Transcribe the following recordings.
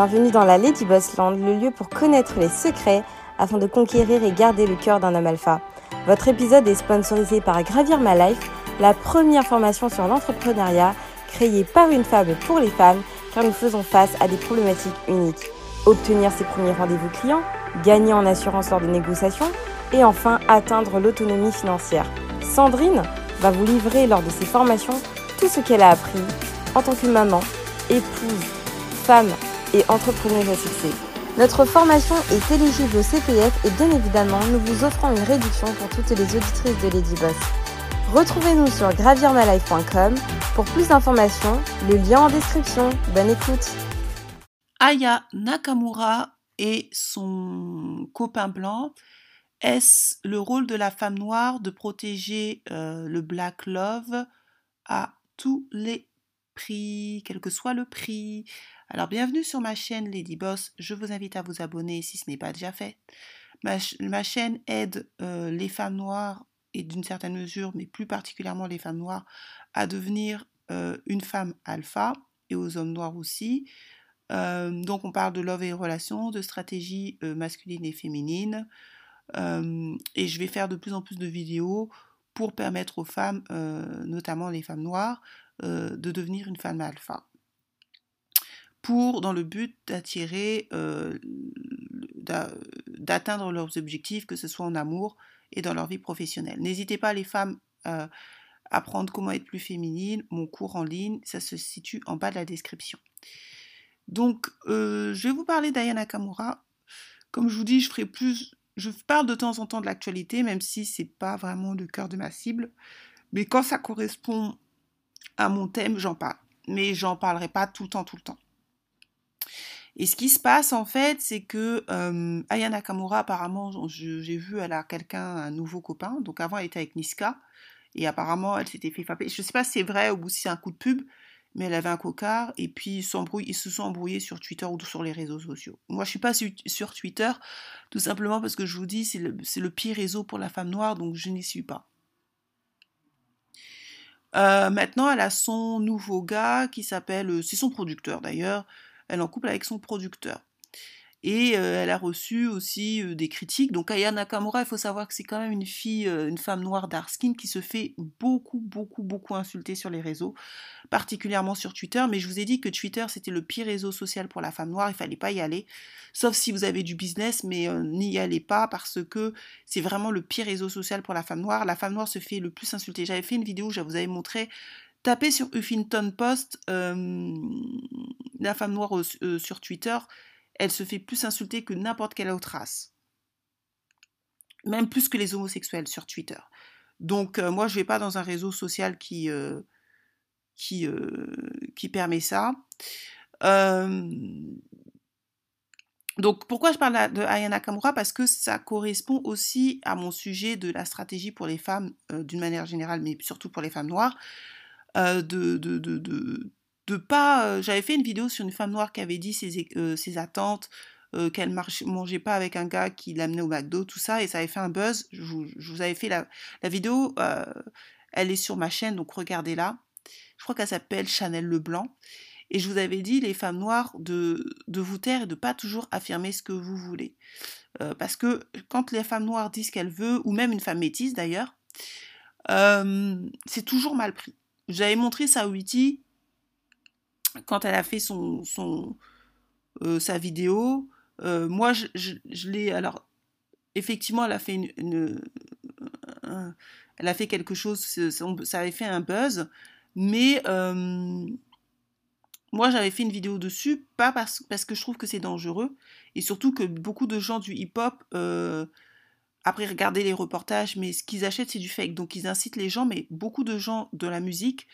Bienvenue dans la Lady Boss Land, le lieu pour connaître les secrets afin de conquérir et garder le cœur d'un homme alpha. Votre épisode est sponsorisé par Gravir My Life, la première formation sur l'entrepreneuriat créée par une femme pour les femmes car nous faisons face à des problématiques uniques. Obtenir ses premiers rendez-vous clients, gagner en assurance lors de négociations et enfin atteindre l'autonomie financière. Sandrine va vous livrer lors de ses formations tout ce qu'elle a appris en tant que maman, épouse, femme et entrepreneuse à. Notre formation est éligible au CPF et bien évidemment, nous vous offrons une réduction pour toutes les auditrices de Lady Boss. Retrouvez-nous sur gravirmalife.com pour plus d'informations, le lien en description. Bonne écoute. Aya Nakamura et son copain blanc, est-ce le rôle de la femme noire de protéger euh, le Black Love à tous les prix, quel que soit le prix? Alors bienvenue sur ma chaîne Lady Boss, je vous invite à vous abonner si ce n'est pas déjà fait. Ma, chaîne aide euh, les femmes noires et d'une certaine mesure, mais plus particulièrement les femmes noires, à devenir euh, une femme alpha et aux hommes noirs aussi. Euh, donc on parle de love et relations, de stratégie masculine et féminine. et je vais faire de plus en plus de vidéos pour permettre aux femmes, notamment les femmes noires, de devenir une femme alpha. Dans le but d'attirer, euh, d'atteindre leurs objectifs, que ce soit en amour et dans leur vie professionnelle. N'hésitez pas, les femmes, euh, à apprendre comment être plus féminine. Mon cours en ligne, ça se situe en bas de la description. Donc, je vais vous parler d'Ayana Nakamura. Comme je vous dis, je ferai plus. Je parle de temps en temps de l'actualité, même si c'est pas vraiment le cœur de ma cible. Mais quand ça correspond à mon thème, j'en parle. Mais j'en parlerai pas tout le temps, tout le temps. Et ce qui se passe en fait, c'est que euh, Aya Nakamura, apparemment, j'ai vu, elle a quelqu'un, un nouveau copain. Donc avant, elle était avec Niska. Et apparemment, elle s'était fait frapper. Je ne sais pas si c'est vrai ou si c'est un coup de pub, mais elle avait un cocard. Et puis, ils, ils se sont embrouillés sur Twitter ou sur les réseaux sociaux. Moi, je ne suis pas sur Twitter, tout simplement parce que je vous dis, c'est le, pire réseau pour la femme noire, donc je n'y suis pas. Euh, maintenant, elle a son nouveau gars qui s'appelle, euh, c'est son producteur d'ailleurs, elle en couple avec son producteur. Et euh, elle a reçu aussi des critiques. Donc Aya Nakamura, il faut savoir que c'est quand même une fille, une femme noire dark skin qui se fait beaucoup, beaucoup, beaucoup insulter sur les réseaux, particulièrement sur Twitter. Mais je vous ai dit que Twitter, c'était le pire réseau social pour la femme noire, il fallait pas y aller. Sauf si vous avez du business, mais n'y allez pas parce que c'est vraiment le pire réseau social pour la femme noire. La femme noire se fait le plus insulter. J'avais fait une vidéo où je vous avais montré tapez sur Huffington Post la femme noire sur Twitter, elle se fait plus insulter que n'importe quelle autre race. Même plus que les homosexuels sur Twitter. Donc euh, moi, je ne vais pas dans un réseau social qui, euh, qui, euh, qui permet ça. donc pourquoi je parle de Ayana Kamura? Parce que ça correspond aussi à mon sujet de la stratégie pour les femmes d'une manière générale, mais surtout pour les femmes noires, de, de, de, pas. Euh, j'avais fait une vidéo sur une femme noire qui avait dit ses, euh, attentes, euh, qu'elle mangeait pas avec un gars qui l'amenait au McDo, tout ça, et ça avait fait un buzz. Je vous, avais fait la, vidéo, elle est sur ma chaîne, donc regardez-la. Je crois qu'elle s'appelle Chanel Leblanc. Et je vous avais dit, les femmes noires, de, vous taire et de pas toujours affirmer ce que vous voulez. parce que quand les femmes noires disent qu'elles veulent, ou même une femme métisse d'ailleurs, c'est toujours mal pris. J'avais montré ça à Witty, quand elle a fait son, euh, sa vidéo, euh, moi je, l'ai alors effectivement elle a fait une, elle a fait quelque chose, ça avait fait un buzz, mais euh, moi j'avais fait une vidéo dessus pas parce, parce que je trouve que c'est dangereux et surtout que beaucoup de gens du hip-hop après regarder les reportages, mais ce qu'ils achètent c'est du fake, donc ils incitent les gens, mais beaucoup de gens de la musique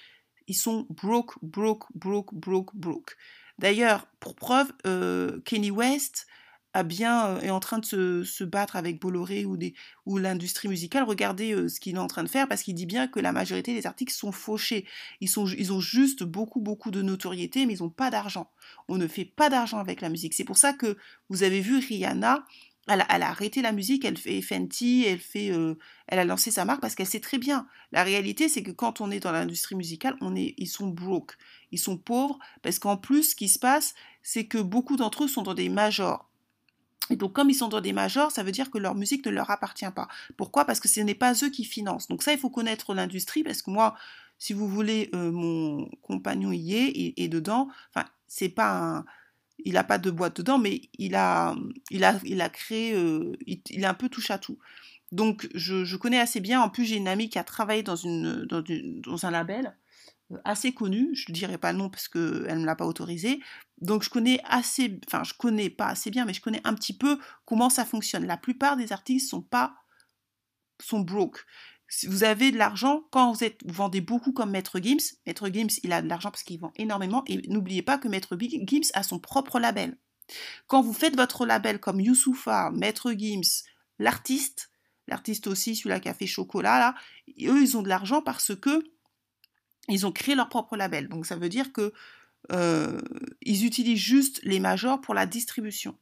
ils sont broke, broke, broke, broke, broke. D'ailleurs, pour preuve, euh, Kenny West euh, est en train de se, se battre avec Bolloré ou, l'industrie musicale. Regardez euh, ce qu'il est en train de faire parce qu'il dit bien que la majorité des articles sont fauchés. Ils ont juste beaucoup, beaucoup de notoriété, mais ils n'ont pas d'argent. On ne fait pas d'argent avec la musique. C'est pour ça que vous avez vu Rihanna elle a, arrêté la musique, elle fait Fenty, elle fait, euh, elle a lancé sa marque parce qu'elle sait très bien. La réalité, c'est que quand on est dans l'industrie musicale, on est, ils sont broke, ils sont pauvres parce qu'en plus, ce qui se passe, c'est que beaucoup d'entre eux sont dans des majors. Et donc, comme ils sont dans des majors, ça veut dire que leur musique ne leur appartient pas. Pourquoi? Parce que ce n'est pas eux qui financent. Donc ça, il faut connaître l'industrie, parce que moi, si vous voulez, euh, mon compagnon y est, et, dedans. Enfin, c'est pas un, il n'a pas de boîte dedans, mais il a, il a, il a créé, euh, il, a un peu touche à tout. Donc, je, connais assez bien. En plus, j'ai une amie qui a travaillé dans un label euh, assez connu. Je ne dirai pas le nom parce qu'elle ne me l'a pas autorisé. Donc, je connais assez, enfin, je connais pas assez bien, mais je connais un petit peu comment ça fonctionne. La plupart des artistes sont pas, sont broke. Vous avez de l'argent, quand vous, êtes, vous vendez beaucoup comme Maître Gims, Maître Gims, il a de l'argent parce qu'il vend énormément. Et n'oubliez pas que Maître Gims a son propre label. Quand vous faites votre label comme Youssoufa, Maître Gims, l'artiste, l'artiste aussi, celui-là qui a fait Chocolat, là, eux, ils ont de l'argent parce que ils ont créé leur propre label. Donc ça veut dire que euh, ils utilisent juste les majors pour la distribution.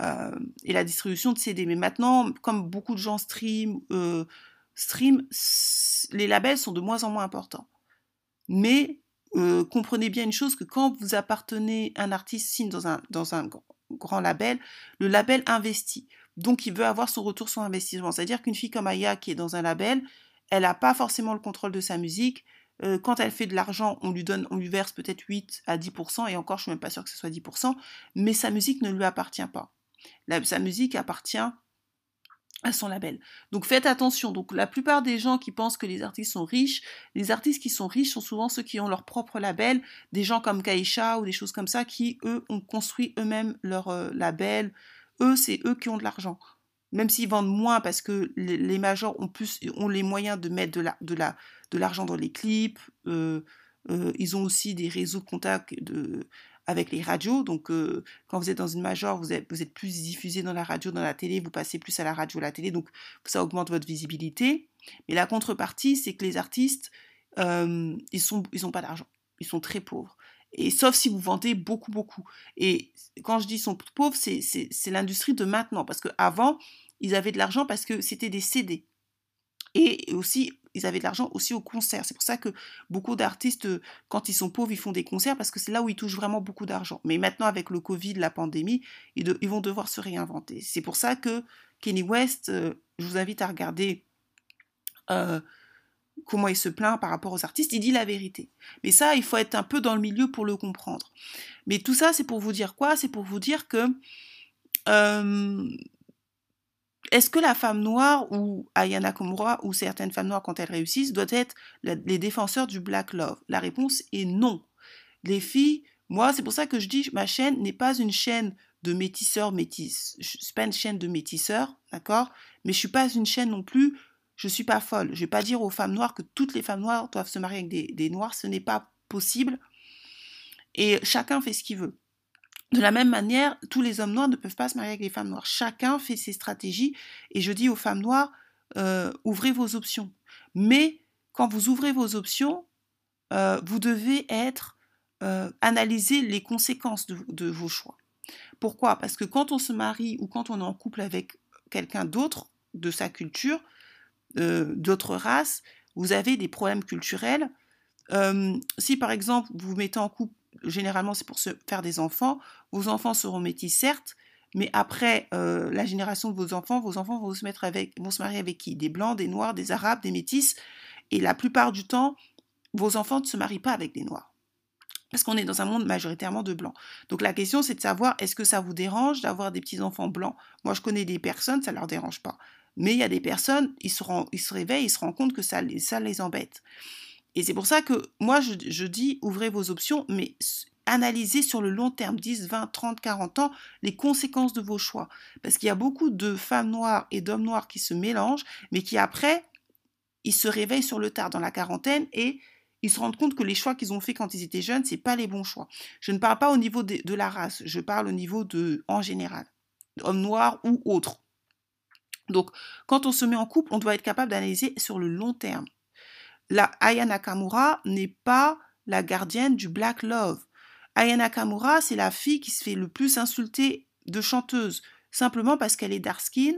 Euh, et la distribution de CD. Mais maintenant, comme beaucoup de gens stream, euh, les labels sont de moins en moins importants. Mais comprenez bien une chose que quand vous appartenez, un artiste signe dans un, grand label, le label investit. Donc, il veut avoir son retour sur investissement. C'est-à-dire qu'une fille comme Aya qui est dans un label, elle n'a pas forcément le contrôle de sa musique. Euh, quand elle fait de l'argent, on lui verse peut-être 8 à 10%, et encore, je suis même pas sûre que ce soit 10%, mais sa musique ne lui appartient pas. Sa musique appartient à son label. Donc faites attention. Donc la plupart des gens qui pensent que les artistes sont riches, les artistes qui sont riches sont souvent ceux qui ont leur propre label, des gens comme Kaisha ou des choses comme ça qui eux ont construit eux-mêmes leur euh, label, eux, c'est eux qui ont de l'argent. Même s'ils vendent moins parce que les, majors ont, plus, ont les moyens de mettre de, la, de, la, de l'argent dans les clips, euh, euh, ils ont aussi des réseaux de contact de, avec les radios. Donc, euh, quand vous êtes dans une major, vous êtes, plus diffusé dans la radio, dans la télé, vous passez plus à la radio, à la télé, donc ça augmente votre visibilité. Mais la contrepartie, c'est que les artistes, ils n'ont ils pas d'argent. Ils sont très pauvres. Et sauf si vous vendez beaucoup, beaucoup. Et quand je dis sont pauvres, c'est l'industrie de maintenant. Parce qu'avant, ils avaient de l'argent parce que c'était des CD. Et aussi, ils avaient de l'argent aussi aux concerts. C'est pour ça que beaucoup d'artistes, quand ils sont pauvres, ils font des concerts parce que c'est là où ils touchent vraiment beaucoup d'argent. Mais maintenant, avec le Covid, la pandémie, ils, vont devoir se réinventer. C'est pour ça que Kenny West, euh, je vous invite à regarder euh, comment il se plaint par rapport aux artistes, il dit la vérité. Mais ça, il faut être un peu dans le milieu pour le comprendre. Mais tout ça, c'est pour vous dire quoi? C'est pour vous dire que euh, est-ce que la femme noire ou Ayana Komura ou certaines femmes noires quand elles réussissent doivent être les défenseurs du black love? La réponse est non. Les filles, moi, c'est pour ça que je dis ma chaîne n'est pas une chaîne de métisseurs métis. C'est pas une chaîne de métisseurs, d'accord? Mais je suis pas une chaîne non plus je suis pas folle. Je vais pas dire aux femmes noires que toutes les femmes noires doivent se marier avec des, noirs. Ce n'est pas possible. Et chacun fait ce qu'il veut. De la même manière, tous les hommes noirs ne peuvent pas se marier avec les femmes noires. Chacun fait ses stratégies. Et je dis aux femmes noires, euh, ouvrez vos options. Mais quand vous ouvrez vos options, euh, vous devez être euh, analyser les conséquences de, vos choix. Pourquoi? Parce que quand on se marie ou quand on est en couple avec quelqu'un d'autre de sa culture, d'autres races, vous avez des problèmes culturels. Si par exemple vous vous mettez en couple, généralement c'est pour se faire des enfants, vos enfants seront métis certes, mais après euh, la génération de vos enfants, vos enfants vont se, mettre avec, vont se marier avec qui? Des blancs, des noirs, des arabes, des métis, et la plupart du temps, vos enfants ne se marient pas avec des noirs. Parce qu'on est dans un monde majoritairement de blancs. Donc la question, c'est de savoir, est-ce que ça vous dérange d'avoir des petits-enfants blancs? Moi, je connais des personnes, ça ne leur dérange pas. Mais il y a des personnes, ils se, ils se réveillent, ils se rendent compte que ça, ça les embête. Et c'est pour ça que moi, je, dis, ouvrez vos options, mais analysez sur le long terme, 10, 20, 30, 40 ans, les conséquences de vos choix. Parce qu'il y a beaucoup de femmes noires et d'hommes noirs qui se mélangent, mais qui après, ils se réveillent sur le tard dans la quarantaine et ils se rendent compte que les choix qu'ils ont faits quand ils étaient jeunes, c'est pas les bons choix. Je ne parle pas au niveau de, de, la race, je parle au niveau de, en général, hommes noirs ou autres. Donc, quand on se met en couple, on doit être capable d'analyser sur le long terme. La Aya Nakamura n'est pas la gardienne du Black Love. Aya Nakamura, c'est la fille qui se fait le plus insulter de chanteuse, simplement parce qu'elle est dark skin.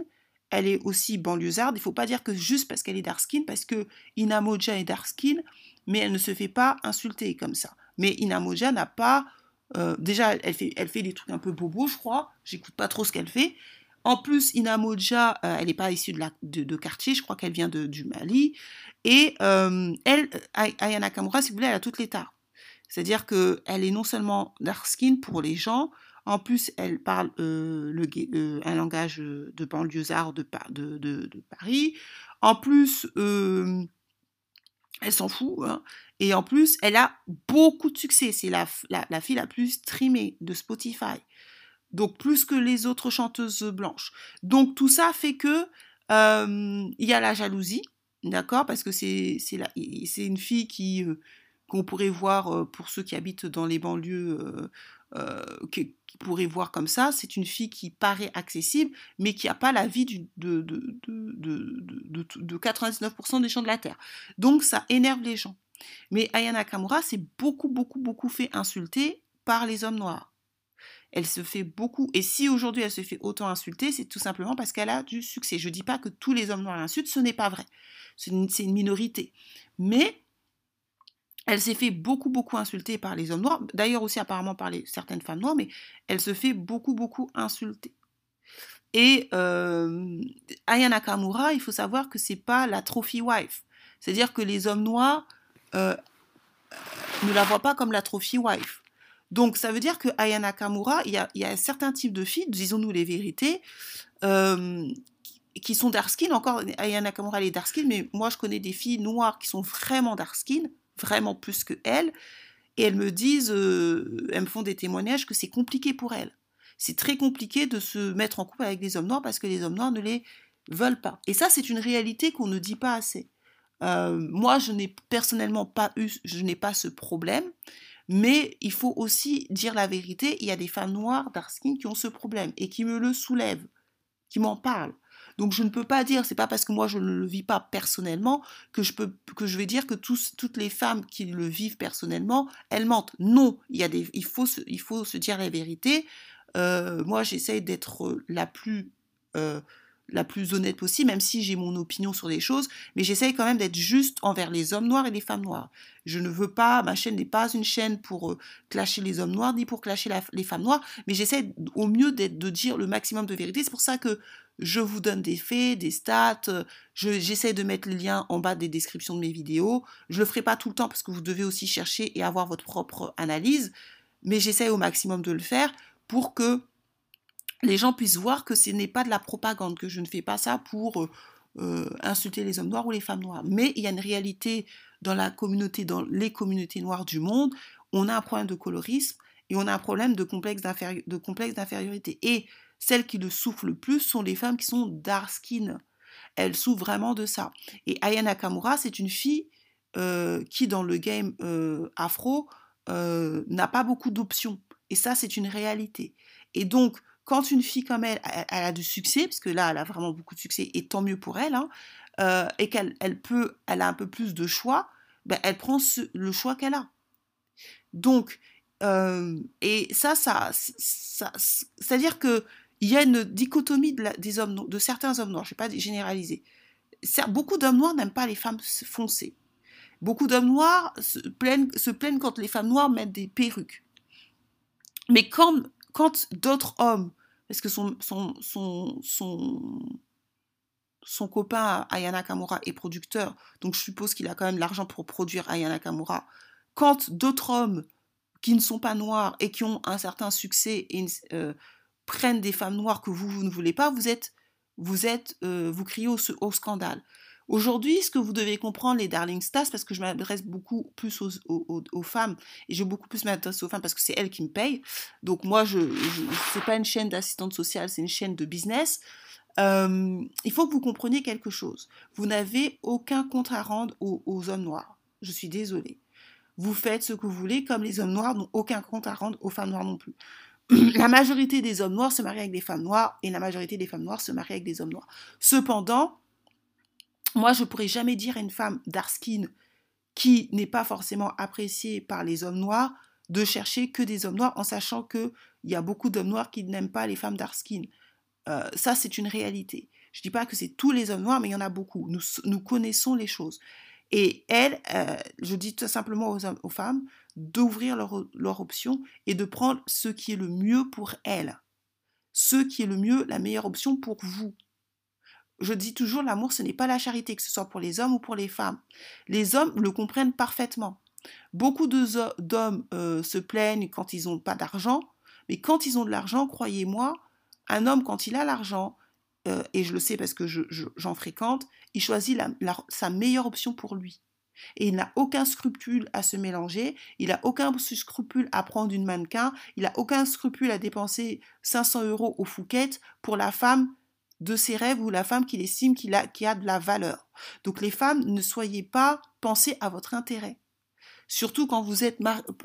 Elle est aussi banlieusarde. Il ne faut pas dire que juste parce qu'elle est dark skin, parce que Inamoja est dark skin, mais elle ne se fait pas insulter comme ça. Mais Inamoja n'a pas Euh, déjà, elle fait, elle fait des trucs un peu bobos, je crois. J'écoute pas trop ce qu'elle fait. En plus, Inamoja, euh, elle n'est pas issue de, quartier, je crois qu'elle vient du Mali. Et euh, elle, Ayana Kamura, si vous voulez, elle a toutes les tares. C'est-à-dire qu'elle est non seulement dark skin pour les gens, en plus, elle parle le, un langage de banlieusard de, de, de, Paris. En plus, elle s'en fout. Hein. Et en plus, elle a beaucoup de succès. C'est la, la, fille la plus streamée de Spotify. Donc, plus que les autres chanteuses blanches. Donc, tout ça fait que il y a la jalousie, d'accord Parce que c'est une fille qui qu'on pourrait voir pour ceux qui habitent dans les banlieues qui, pourrait voir comme ça, c'est une fille qui paraît accessible, mais qui n'a pas la vie de, de 99% des gens de la Terre. Donc ça énerve les gens. Mais Ayana Kamura s'est beaucoup, beaucoup, beaucoup fait insulter par les hommes noirs. Elle se fait beaucoup, et si aujourd'hui elle se fait autant insulter, c'est tout simplement parce qu'elle a du succès. Je ne dis pas que tous les hommes noirs l'insultent, ce n'est pas vrai. C'est une, minorité. Mais elle s'est fait beaucoup, beaucoup insulter par les hommes noirs, d'ailleurs aussi apparemment par certaines femmes noires, mais elle se fait beaucoup, beaucoup insulter. Et euh, Aya Nakamura, il faut savoir que c'est pas la trophy wife. C'est-à-dire que les hommes noirs euh, ne la voient pas comme la trophy wife. Donc ça veut dire que Aya Nakamura, il y a, un certain type de filles, disons-nous les vérités, euh, qui sont dark skin. Encore, Aya Nakamura, elle est dark skin, mais moi je connais des filles noires qui sont vraiment dark skin, vraiment plus que elles, et elles me disent, euh, elles me font des témoignages que c'est compliqué pour elles. C'est très compliqué de se mettre en couple avec des hommes noirs parce que les hommes noirs ne les veulent pas. Et ça, c'est une réalité qu'on ne dit pas assez. Euh, moi, je n'ai personnellement pas eu, je n'ai pas ce problème, mais il faut aussi dire la vérité. Il y a des femmes noires d'Arskin qui ont ce problème et qui me le soulèvent, qui m'en parlent. Donc je ne peux pas dire, c'est pas parce que moi je ne le vis pas personnellement que je peux que je vais dire que toutes les femmes qui le vivent personnellement, elles mentent. Non, il y a des, il faut se, il faut se dire la vérité. Euh, moi j'essaye d'être la plus euh, la plus honnête possible, même si j'ai mon opinion sur les choses, mais j'essaye quand même d'être juste envers les hommes noirs et les femmes noires. Je ne veux pas, ma chaîne n'est pas une chaîne pour euh, clasher les hommes noirs ni pour clasher les femmes noires, mais j'essaie au mieux de dire le maximum de vérité. C'est pour ça que je vous donne des faits, des stats, euh, j'essaie de mettre les liens en bas des descriptions de mes vidéos. Je le ferai pas tout le temps parce que vous devez aussi chercher et avoir votre propre analyse, mais j'essaie au maximum de le faire pour que les gens puissent voir que ce n'est pas de la propagande, que je ne fais pas ça pour euh, euh, insulter les hommes noirs ou les femmes noires. Mais il y a une réalité dans la communauté, dans les communautés noires du monde, on a un problème de colorisme et on a un problème de complexe d'infériorité. Et celles qui le souffrent le plus sont les femmes qui sont dark skin. Elles souffrent vraiment de ça. Et Ayana Nakamura, c'est une fille euh, qui, dans le game afro, n'a pas beaucoup d'options. Et ça, c'est une réalité. Et donc, quand une fille comme elle, a du succès, parce que là, elle a vraiment beaucoup de succès, et tant mieux pour elle, hein, euh, et qu'elle elle peut, elle a un peu plus de choix, ben, elle prend le choix qu'elle a. Donc, euh, et ça, ça, ça, c'est-à-dire que il y a une dichotomie de, des hommes, de certains hommes noirs. Je ne vais pas généraliser. Beaucoup d'hommes noirs n'aiment pas les femmes foncées. Beaucoup d'hommes noirs se plaignent, se plaignent quand les femmes noires mettent des perruques. Mais quand quand d'autres hommes, parce que son, son, copain Ayana Kamura est producteur, donc je suppose qu'il a quand même l'argent pour produire Ayana Kamura, quand d'autres hommes qui ne sont pas noirs et qui ont un certain succès euh, prennent des femmes noires que vous, ne voulez pas, vous êtes, vous êtes, euh, vous criez au scandale. Aujourd'hui, ce que vous devez comprendre, les Darling Stars, parce que je m'adresse beaucoup plus aux, femmes, et je beaucoup plus m'intéresser aux femmes parce que c'est elles qui me payent. Donc moi, je, je pas une chaîne d'assistante sociale, c'est une chaîne de business. Euh, il faut que vous compreniez quelque chose. Vous n'avez aucun compte à rendre aux, hommes noirs. Je suis désolée. Vous faites ce que vous voulez, comme les hommes noirs n'ont aucun compte à rendre aux femmes noires non plus. la majorité des hommes noirs se marient avec des femmes noires et la majorité des femmes noires se marient avec des hommes noirs. Cependant, moi, je pourrais jamais dire à une femme skin qui n'est pas forcément appréciée par les hommes noirs de chercher que des hommes noirs en sachant qu'il y a beaucoup d'hommes noirs qui n'aiment pas les femmes dark skin. Euh, ça, c'est une réalité. Je ne dis pas que c'est tous les hommes noirs, mais il y en a beaucoup. Nous, connaissons les choses. Et elle, euh, je dis tout simplement aux, femmes d'ouvrir leur option et de prendre ce qui est le mieux pour elles. Ce qui est le mieux, la meilleure option pour vous. Je dis toujours, l'amour, ce n'est pas la charité, que ce soit pour les hommes ou pour les femmes. Les hommes le comprennent parfaitement. Beaucoup d'hommes euh, se plaignent quand ils n'ont pas d'argent, mais quand ils ont de l'argent, croyez-moi, un homme, quand il a l'argent, euh, et je le sais parce que j'en fréquente, il choisit sa meilleure option pour lui. Et il n'a aucun scrupule à se mélanger, il n'a aucun scrupule à prendre une mannequin, il n'a aucun scrupule à dépenser 500 euros au Fouquet pour la femme de ses rêves ou la femme qu'il estime qu'il a, qui a de la valeur. Donc les femmes, ne soyez pas, pensez à votre intérêt. Surtout quand vous êtes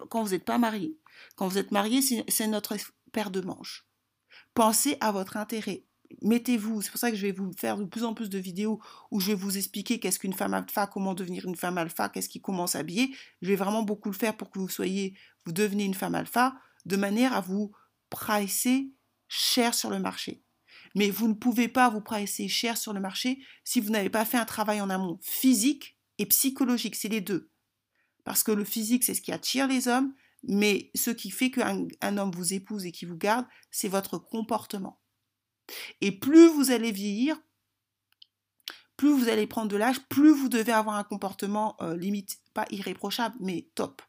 quand vous n'êtes pas marié. Quand vous êtes marié, c'est notre paire de manches. Pensez à votre intérêt. Mettez-vous, c'est pour ça que je vais vous faire de plus en plus de vidéos où je vais vous expliquer qu'est-ce qu'une femme alpha, comment devenir une femme alpha, qu'est-ce qui commence à s'habiller. Je vais vraiment beaucoup le faire pour que vous soyez, vous devenez une femme alpha, de manière à vous pricer cher sur le marché. Mais vous ne pouvez pas vous pricer cher sur le marché si vous n'avez pas fait un travail en amont physique et psychologique. C'est les deux. Parce que le physique, c'est ce qui attire les hommes, mais ce qui fait qu'un homme vous épouse et qui vous garde, c'est votre comportement. Et plus vous allez vieillir, plus vous allez prendre de l'âge, plus vous devez avoir un comportement euh, limite, pas irréprochable, mais top.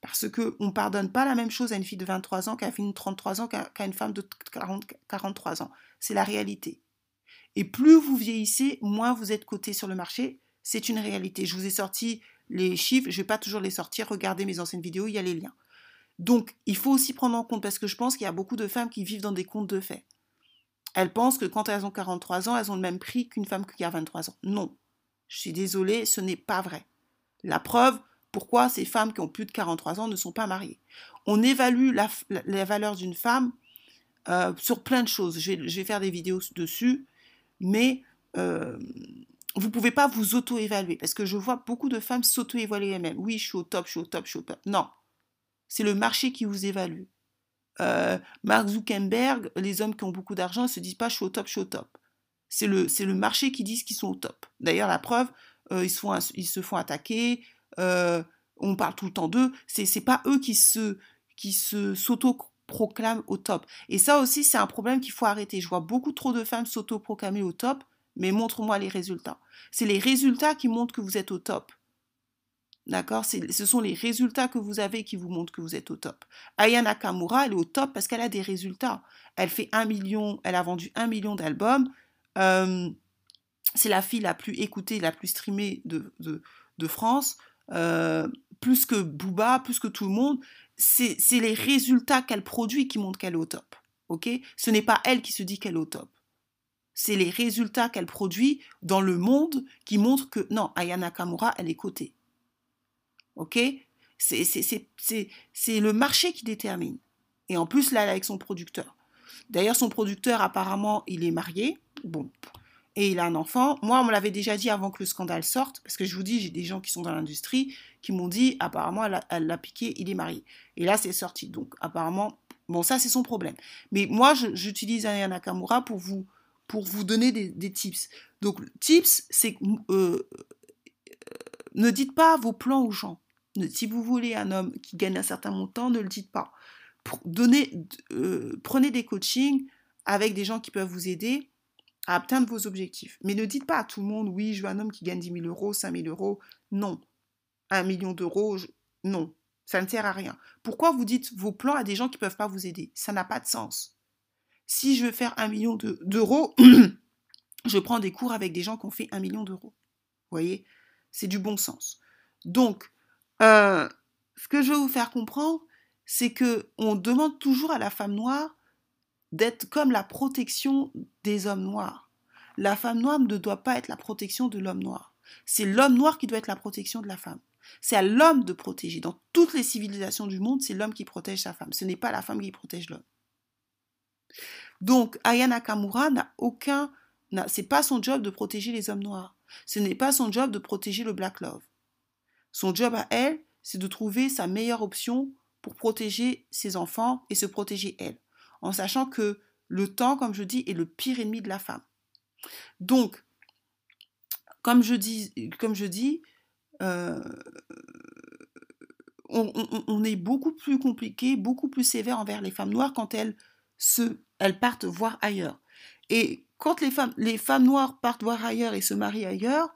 Parce qu'on ne pardonne pas la même chose à une fille de 23 ans qu'à une fille de 33 ans qu'à une femme de 40, 43 ans. C'est la réalité. Et plus vous vieillissez, moins vous êtes coté sur le marché. C'est une réalité. Je vous ai sorti les chiffres, je ne vais pas toujours les sortir. Regardez mes anciennes vidéos, il y a les liens. Donc, il faut aussi prendre en compte, parce que je pense qu'il y a beaucoup de femmes qui vivent dans des contes de fait. Elles pensent que quand elles ont 43 ans, elles ont le même prix qu'une femme qui a 23 ans. Non. Je suis désolée, ce n'est pas vrai. La preuve, pourquoi ces femmes qui ont plus de 43 ans ne sont pas mariées. On évalue la, valeur d'une femme euh, sur plein de choses. Je vais, faire des vidéos dessus, mais euh, vous ne pouvez pas vous auto-évaluer parce que je vois beaucoup de femmes s'auto-évaluer elles-mêmes. Oui, je suis au top, je suis au top, je suis au top. Non, c'est le marché qui vous évalue. Euh, Mark Zuckerberg, les hommes qui ont beaucoup d'argent ne se disent pas je suis au top, je suis au top. C'est le, le marché qui dit qu'ils sont au top. D'ailleurs, la preuve, ils, se font, ils se font attaquer, euh, on parle tout le temps d'eux, c'est c'est pas eux qui se qui se s'auto-proclament au top. Et ça aussi, c'est un problème qu'il faut arrêter. Je vois beaucoup trop de femmes s'auto-proclamer au top, mais montre-moi les résultats. C'est les résultats qui montrent que vous êtes au top. D'accord? Ce sont les résultats que vous avez qui vous montrent que vous êtes au top. Aya Nakamura, elle est au top parce qu'elle a des résultats. Elle fait un million, elle a vendu un million d'albums. Euh, c'est la fille la plus écoutée, la plus streamée de, de, de France. Euh, plus que Booba, plus que tout le monde, c'est les résultats qu'elle produit qui montrent qu'elle est au top. Ce n'est pas elle qui se dit qu'elle est au top. C'est les résultats qu'elle produit dans le monde qui montrent que non, Ayana Kamura, elle est cotée. Ok? C'est le marché qui détermine. Et en plus, là, avec son producteur. D'ailleurs, son producteur, apparemment, il est marié. Bon, et il a un enfant. Moi, on me l'avait déjà dit avant que le scandale sorte, parce que je vous dis, j'ai des gens qui sont dans l'industrie qui m'ont dit, apparemment, elle l'a piqué, il est marié. Et là, c'est sorti. Donc, apparemment, bon, ça, c'est son problème. Mais moi, j'utilise Aya Nakamura pour vous, pour vous donner des, tips. Donc, tips, c'est euh, euh, ne dites pas vos plans aux gens. Si vous voulez un homme qui gagne un certain montant, ne le dites pas. Euh, prenez des coachings avec des gens qui peuvent vous aider à atteindre vos objectifs. Mais ne dites pas à tout le monde, oui, je veux un homme qui gagne 10 000 euros, 5 000 euros. Non. Un million d'euros, non. Ça ne sert à rien. Pourquoi vous dites vos plans à des gens qui ne peuvent pas vous aider? Ça n'a pas de sens. Si je veux faire un million d'euros, je prends des cours avec des gens qui ont fait un million d'euros. Vous voyez? C'est du bon sens. Donc, euh, ce que je veux vous faire comprendre, c'est que on demande toujours à la femme noire d'être comme la protection des hommes noirs. La femme noire ne doit pas être la protection de l'homme noir. C'est l'homme noir qui doit être la protection de la femme. C'est à l'homme de protéger. Dans toutes les civilisations du monde, c'est l'homme qui protège sa femme. Ce n'est pas la femme qui protège l'homme. Donc, Aya Nakamura n'a aucun. C'est pas son job de protéger les hommes noirs. Ce n'est pas son job de protéger le black love. Son job à elle, c'est de trouver sa meilleure option pour protéger ses enfants et se protéger elle en sachant que le temps, comme je dis, est le pire ennemi de la femme. Donc, comme je dis, comme je dis euh, on, est beaucoup plus compliqué, beaucoup plus sévère envers les femmes noires quand elles, se, elles partent voir ailleurs. Et quand les femmes, les femmes noires partent voir ailleurs et se marient ailleurs,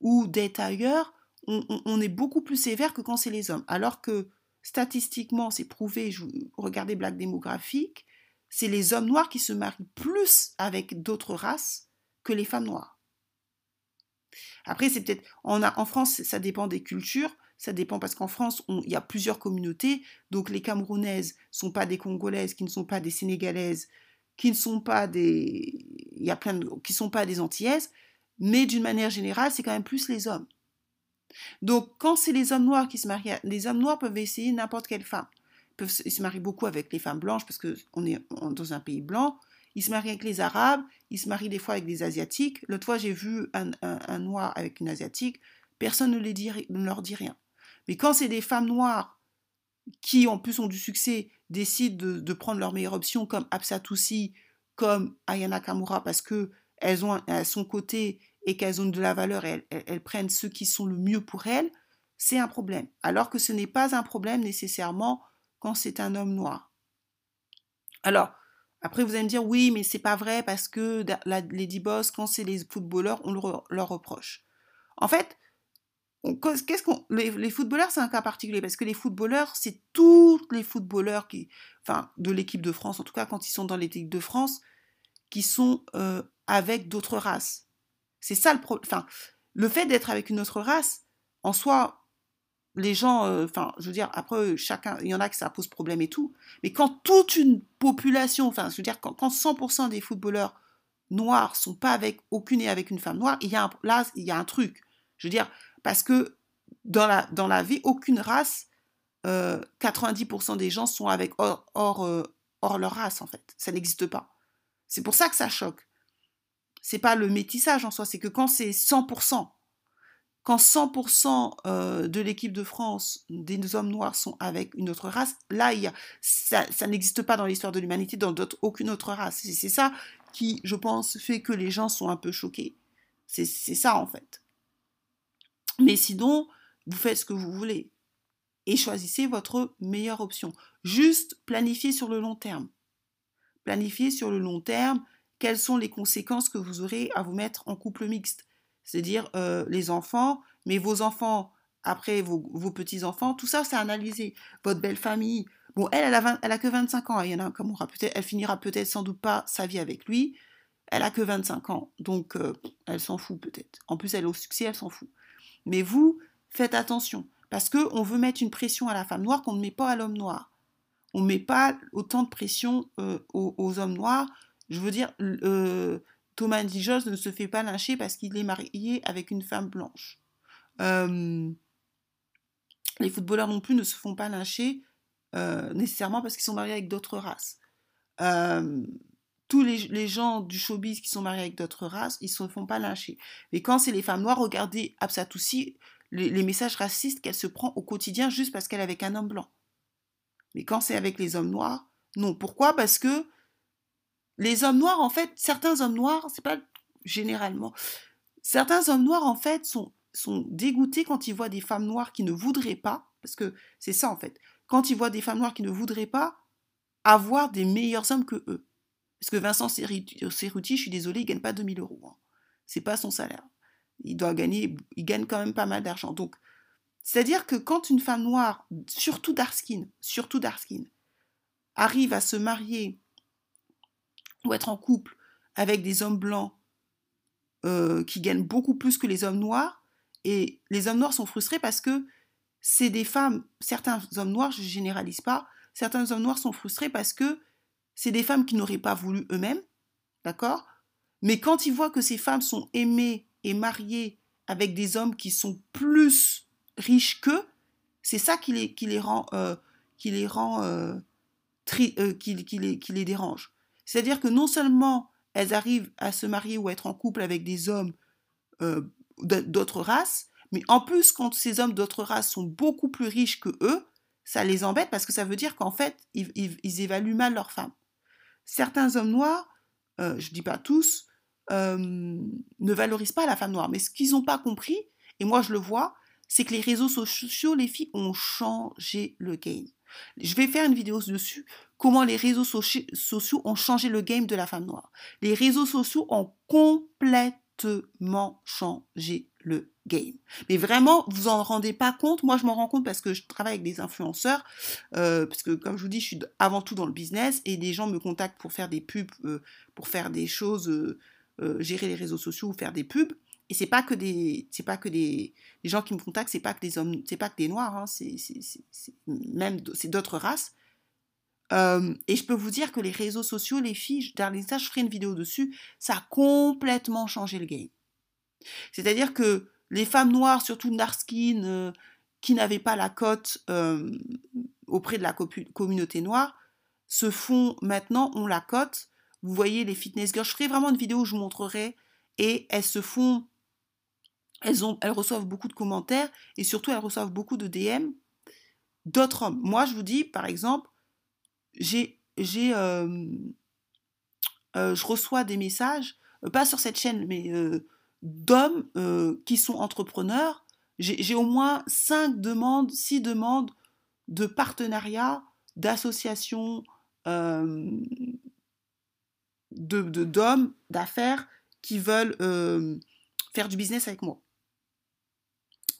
ou d'être ailleurs, on, est beaucoup plus sévère que quand c'est les hommes. Alors que statistiquement, c'est prouvé, je, regardez Black Démographique, c'est les hommes noirs qui se marient plus avec d'autres races que les femmes noires. Après, c'est peut-être. En France, ça dépend des cultures. Ça dépend parce qu'en France, il y a plusieurs communautés. Donc, les Camerounaises sont pas des Congolaises, qui ne sont pas des Sénégalaises, qui ne sont pas des. Il y a plein qui sont pas des Antillaises. Mais d'une manière générale, c'est quand même plus les hommes. Donc, quand c'est les hommes noirs qui se marient, les hommes noirs peuvent essayer n'importe quelle femme. Ils, peuvent, se marient beaucoup avec les femmes blanches parce qu'on est dans un pays blanc. Ils se marient avec les Arabes, ils se marient des fois avec des Asiatiques. L'autre fois, j'ai vu un, noir avec une Asiatique. Personne ne, les dit, ne leur dit rien. Mais quand c'est des femmes noires qui, en plus, ont du succès, décident de, prendre leur meilleure option, comme Absatoussi, comme Ayana Kamura, parce que elles ont à son côté et qu'elles ont de la valeur et elles, prennent ceux qui sont le mieux pour elles, c'est un problème. Alors que ce n'est pas un problème nécessairement quand c'est un homme noir. Alors, après, vous allez me dire, oui, mais c'est pas vrai parce que la Lady Boss, quand c'est les footballeurs, on leur reproche. En fait, qu'est-ce qu'on les, footballeurs, c'est un cas particulier parce que les footballeurs, c'est tous les footballeurs qui, enfin, de l'équipe de France, en tout cas quand ils sont dans l'équipe de France, qui sont euh, avec d'autres races. C'est ça le problème. Enfin, le fait d'être avec une autre race, en soi, les gens, euh, enfin, je veux dire, après, chacun, il y en a que ça pose problème et tout. Mais quand toute une population, enfin, je veux dire, quand, 100% des footballeurs noirs sont pas avec aucune et avec une femme noire, il y a là, il y a un truc. Je veux dire, parce que dans la, dans la vie, aucune race, 90% euh, des gens sont avec hors, hors, euh, hors leur race, en fait. Ça n'existe pas. C'est pour ça que ça choque c'est pas le métissage en soi, c'est que quand c'est 100%, quand 100% euh, de l'équipe de France, des hommes noirs sont avec une autre race, là, il y a, ça, n'existe pas dans l'histoire de l'humanité, dans aucune autre race. C'est ça qui, je pense, fait que les gens sont un peu choqués. C'est ça, en fait. Mais sinon, vous faites ce que vous voulez et choisissez votre meilleure option. Juste planifiez sur le long terme. Planifiez sur le long terme quelles sont les conséquences que vous aurez à vous mettre en couple mixte? C'est-à-dire euh, les enfants, mais vos enfants, après vos, petits-enfants, tout ça, c'est analysé. Votre belle famille. Bon, elle, elle a, elle a que 25 ans. Il y en a comme aura peut-être, elle finira peut-être sans doute pas sa vie avec lui. Elle a que 25 ans. Donc, euh, elle s'en fout peut-être. En plus, elle est au succès, elle s'en fout. Mais vous, faites attention. Parce qu'on veut mettre une pression à la femme noire qu'on ne met pas à l'homme noir. On ne met pas autant de pression euh, aux, hommes noirs je veux dire, euh, Thomas Dijos ne se fait pas lyncher parce qu'il est marié avec une femme blanche. Euh, les footballeurs non plus ne se font pas lyncher euh, nécessairement parce qu'ils sont mariés avec d'autres races. tous les, gens du showbiz qui sont mariés avec d'autres races, ils ne se font pas lyncher. Mais quand c'est les femmes noires, regardez Absatoussi, les, les messages racistes qu'elle se prend au quotidien juste parce qu'elle est avec un homme blanc. Mais quand c'est avec les hommes noirs, non. Pourquoi? Parce que les hommes noirs, en fait, certains hommes noirs, c'est pas généralement, certains hommes noirs, en fait, sont, sont dégoûtés quand ils voient des femmes noires qui ne voudraient pas, parce que c'est ça, en fait, quand ils voient des femmes noires qui ne voudraient pas avoir des meilleurs hommes que eux. Parce que Vincent Cerruti, je suis désolée, il gagne pas 2000 euros. Hein. C'est pas son salaire. Il doit gagner, il gagne quand même pas mal d'argent. Donc, c'est-à-dire que quand une femme noire, surtout Darskin, surtout Darskin, arrive à se marier ou être en couple avec des hommes blancs euh, qui gagnent beaucoup plus que les hommes noirs. Et les hommes noirs sont frustrés parce que c'est des femmes, certains hommes noirs, je ne généralise pas, certains hommes noirs sont frustrés parce que c'est des femmes qui n'auraient pas voulu eux-mêmes, d'accord? Mais quand ils voient que ces femmes sont aimées et mariées avec des hommes qui sont plus riches qu'eux, c'est ça qui les, qui les rend, euh, qui les rend, euh, qui, qui, les, qui les dérange. C'est-à-dire que non seulement elles arrivent à se marier ou à être en couple avec des hommes euh, d'autres races, mais en plus, quand ces hommes d'autres races sont beaucoup plus riches que eux, ça les embête parce que ça veut dire qu'en fait, ils, évaluent mal leurs femmes. Certains hommes noirs, euh, je ne dis pas tous, euh, ne valorisent pas la femme noire. Mais ce qu'ils n'ont pas compris, et moi je le vois, c'est que les réseaux sociaux, les filles, ont changé le game. Je vais faire une vidéo dessus, comment les réseaux sociaux ont changé le game de la femme noire. Les réseaux sociaux ont complètement changé le game. Mais vraiment, vous en rendez pas compte? Moi, je m'en rends compte parce que je travaille avec des influenceurs, euh, parce que comme je vous dis, je suis avant tout dans le business et des gens me contactent pour faire des pubs, euh, pour faire des choses, euh, gérer les réseaux sociaux ou faire des pubs. Et c'est pas que des, c'est pas que des, gens qui me contactent, c'est pas que des hommes, c'est pas que des noirs, hein, c'est, même, c'est d'autres races. et je peux vous dire que les réseaux sociaux, les filles, dans ça, je ferai une vidéo dessus, ça a complètement changé le game. C'est-à-dire que les femmes noires, surtout Narskin, euh, qui n'avaient pas la cote auprès de la communauté noire, se font maintenant, ont la cote. Vous voyez les fitness girls, je ferai vraiment une vidéo où je vous montrerai, et elles se font, elles, reçoivent beaucoup de commentaires, et surtout elles reçoivent beaucoup de DM d'autres hommes. Moi, je vous dis, par exemple, j'ai, j'ai, euh, je reçois des messages, pas sur cette chaîne, mais d'hommes euh, qui sont entrepreneurs. J'ai au moins cinq demandes, six demandes de partenariat, d'associations, euh, de d'hommes, d'affaires qui veulent euh, faire du business avec moi.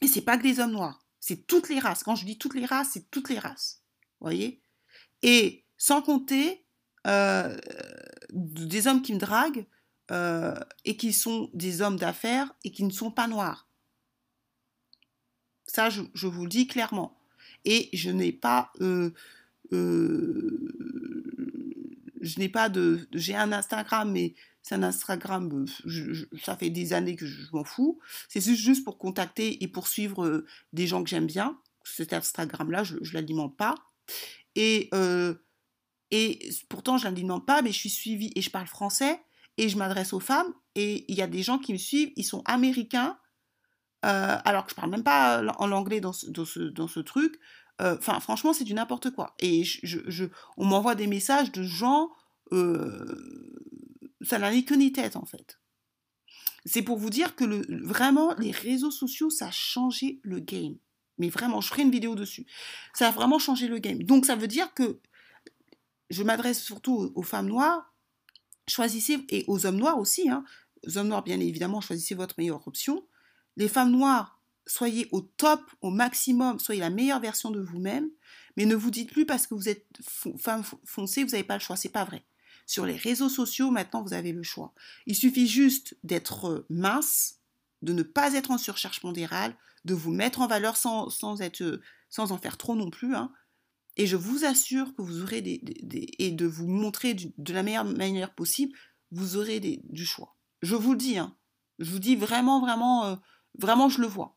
Et c'est pas que des hommes noirs, c'est toutes les races. Quand je dis toutes les races, c'est toutes les races. voyez? Et sans compter des hommes qui me draguent, euh, et qui sont des hommes d'affaires et qui ne sont pas noirs. Ça, je, vous le dis clairement. Et je n'ai pas... Euh, euh, je n'ai pas de... J'ai un Instagram, mais c'est un Instagram, ça fait des années que je, m'en fous. C'est juste pour contacter et pour suivre des gens que j'aime bien. Cet Instagram-là, je ne l'alimente pas. Et, et pourtant, je ne l'alimente pas, mais je suis suivie et je parle français et je m'adresse aux femmes et il y a des gens qui me suivent, ils sont américains, euh, alors que je parle même pas en anglais dans ce, dans ce, dans ce truc. Euh, enfin, franchement, c'est du n'importe quoi. Et je, je, on m'envoie des messages de gens, euh, ça n'a ni queue ni tête en fait. C'est pour vous dire que le, vraiment, les réseaux sociaux, ça a changé le game. Mais vraiment, je ferai une vidéo dessus. Ça a vraiment changé le game. Donc, ça veut dire que je m'adresse surtout aux femmes noires choisissez, et aux hommes noirs aussi, hein, hommes noirs bien évidemment, choisissez votre meilleure option. Les femmes noires, soyez au top, au maximum, soyez la meilleure version de vous-même, mais ne vous dites plus parce que vous êtes femme foncée, vous n'avez pas le choix, c'est pas vrai. Sur les réseaux sociaux, maintenant, vous avez le choix. Il suffit juste d'être mince, de ne pas être en surcharge pondérale, de vous mettre en valeur sans, sans, être, sans en faire trop non plus, hein, et je vous assure que vous aurez des, et de vous montrer de la meilleure manière possible, vous aurez du choix. Je vous le dis, hein. je vous dis vraiment, vraiment, euh, vraiment, je le vois.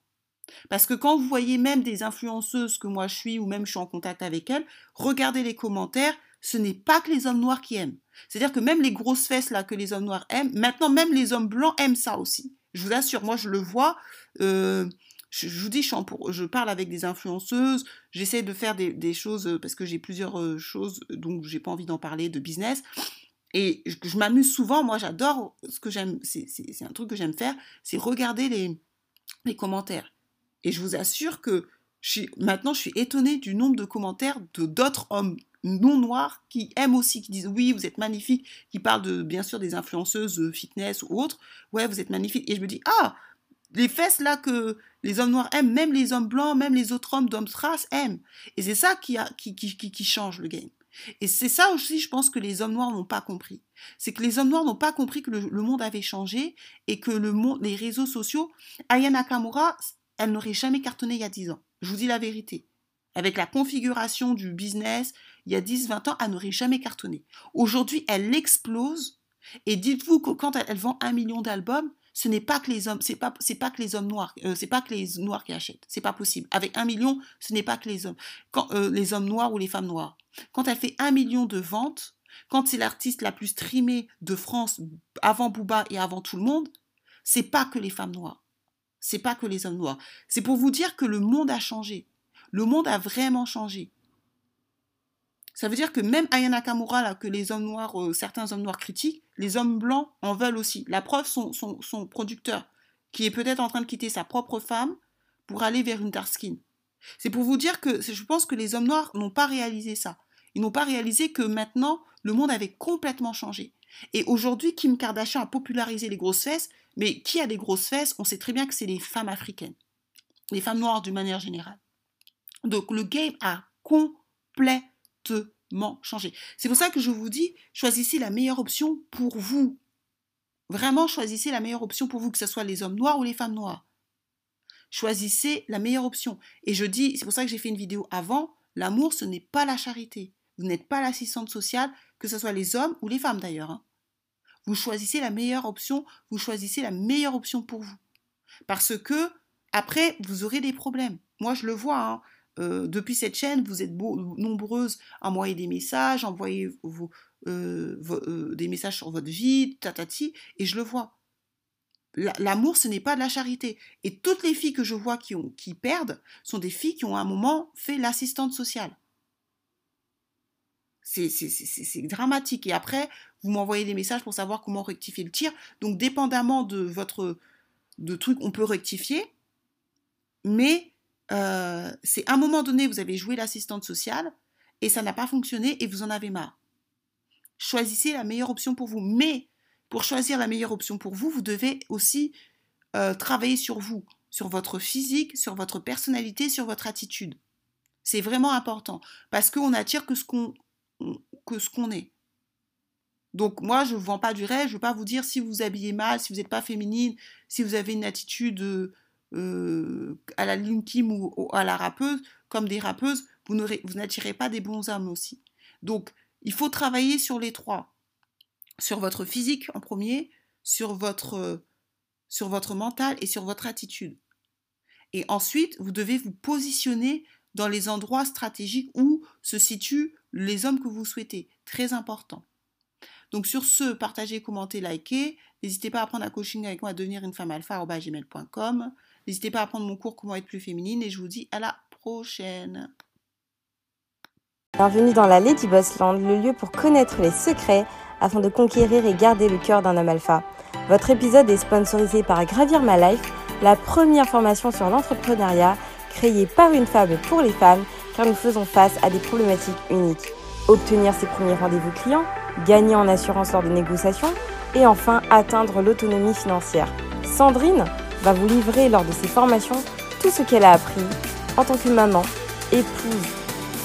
Parce que quand vous voyez même des influenceuses que moi je suis ou même je suis en contact avec elles, regardez les commentaires, ce n'est pas que les hommes noirs qui aiment. C'est-à-dire que même les grosses fesses là que les hommes noirs aiment, maintenant même les hommes blancs aiment ça aussi. Je vous assure, moi je le vois. Euh, je, vous dis, je, je, parle avec des influenceuses, j'essaie de faire des, choses euh, parce que j'ai plusieurs euh, choses, donc j'ai pas envie d'en parler de business. Et je, m'amuse souvent, moi j'adore ce que j'aime, c'est un truc que j'aime faire, c'est regarder les, les commentaires. Et je vous assure que je maintenant je suis étonnée du nombre de commentaires de d'autres hommes non noirs qui aiment aussi, qui disent oui, vous êtes magnifique, qui parlent de, bien sûr des influenceuses euh, fitness ou autres, ouais, vous êtes magnifique. Et je me dis, ah, les fesses là que les hommes noirs aiment, même les hommes blancs, même les autres hommes d'hommes traces aiment. Et c'est ça qui, a, qui, qui, qui, change le game. Et c'est ça aussi, je pense que les hommes noirs n'ont pas compris. C'est que les hommes noirs n'ont pas compris que le, monde avait changé et que le monde, les réseaux sociaux, Aya Nakamura, elle n'aurait jamais cartonné il y a 10 ans. Je vous dis la vérité. Avec la configuration du business, il y a 10-20 ans, elle n'aurait jamais cartonné. Aujourd'hui, elle explose. Et dites-vous que quand elle vend un million d'albums, ce n'est pas que les hommes, c'est pas, c'est pas que les hommes noirs, euh, c'est pas que les noirs qui achètent, c'est pas possible. Avec un million, ce n'est pas que les hommes, euh, les hommes noirs ou les femmes noires. Quand elle fait un million de ventes, quand c'est l'artiste la plus streamée de France avant Booba et avant tout le monde, c'est pas que les femmes noires, c'est pas que les hommes noirs. C'est pour vous dire que le monde a changé. Le monde a vraiment changé. Ça veut dire que même Ayana Nakamura, là, que les hommes noirs, euh, certains hommes noirs critiquent, les hommes blancs en veulent aussi. La preuve, son, producteur, qui est peut-être en train de quitter sa propre femme pour aller vers une dark skin. C'est pour vous dire que je pense que les hommes noirs n'ont pas réalisé ça. Ils n'ont pas réalisé que maintenant, le monde avait complètement changé. Et aujourd'hui, Kim Kardashian a popularisé les grosses fesses, mais qui a des grosses fesses? On sait très bien que c'est les femmes africaines, les femmes noires d'une manière générale. Donc le game a complètement changé. C'est pour ça que je vous dis, choisissez la meilleure option pour vous. Vraiment, choisissez la meilleure option pour vous, que ce soit les hommes noirs ou les femmes noires. Choisissez la meilleure option. Et je dis, c'est pour ça que j'ai fait une vidéo avant, l'amour, ce n'est pas la charité. Vous n'êtes pas l'assistante sociale, que ce soit les hommes ou les femmes d'ailleurs. Hein. Vous choisissez la meilleure option, vous choisissez la meilleure option pour vous. Parce que, après, vous aurez des problèmes. Moi, je le vois. Hein. Euh, depuis cette chaîne, vous êtes nombreuses à envoyer des messages, envoyer euh, euh, des messages sur votre vie, tatati, et je le vois. L'amour, ce n'est pas de la charité. Et toutes les filles que je vois qui, qui perdent sont des filles qui ont à un moment fait l'assistante sociale. C'est dramatique. Et après, vous m'envoyez des messages pour savoir comment rectifier le tir. Donc, dépendamment de votre de truc, on peut rectifier. Mais euh, c'est à un moment donné, vous avez joué l'assistante sociale et ça n'a pas fonctionné et vous en avez marre. Choisissez la meilleure option pour vous. Mais pour choisir la meilleure option pour vous, vous devez aussi euh, travailler sur vous, sur votre physique, sur votre personnalité, sur votre attitude. C'est vraiment important parce qu'on n'attire que ce qu'on que ce qu'on est. Donc moi, je ne vends pas du rêve, je ne veux pas vous dire si vous habillez mal, si vous n'êtes pas féminine, si vous avez une attitude euh, à la Lune Kim ou, à la rappeuse, comme des rappeuses, vous n'attirez pas des bons hommes aussi. Donc, il faut travailler sur les trois sur votre physique en premier, sur votre, sur votre mental et sur votre attitude. Et ensuite, vous devez vous positionner dans les endroits stratégiques où se situent les hommes que vous souhaitez. Très important. Donc sur ce, partagez, commentez, likez. N'hésitez pas à prendre un coaching avec moi à devenir une femme alpha gmail.com. N'hésitez pas à prendre mon cours Comment être plus féminine et je vous dis à la prochaine. Bienvenue dans la Lady Boss Land, le lieu pour connaître les secrets afin de conquérir et garder le cœur d'un homme alpha. Votre épisode est sponsorisé par Gravir My Life, la première formation sur l'entrepreneuriat créée par une femme pour les femmes, car nous faisons face à des problématiques uniques. Obtenir ses premiers rendez-vous clients, gagner en assurance lors des négociations et enfin atteindre l'autonomie financière. Sandrine va vous livrer lors de ses formations tout ce qu'elle a appris en tant que maman, épouse,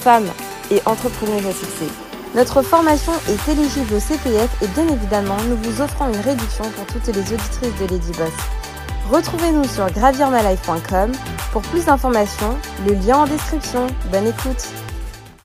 femme et entrepreneuse à succès. Notre formation est éligible au CPF et bien évidemment, nous vous offrons une réduction pour toutes les auditrices de Lady Boss. Retrouvez-nous sur gravirmalife.com pour plus d'informations, le lien en description. Bonne écoute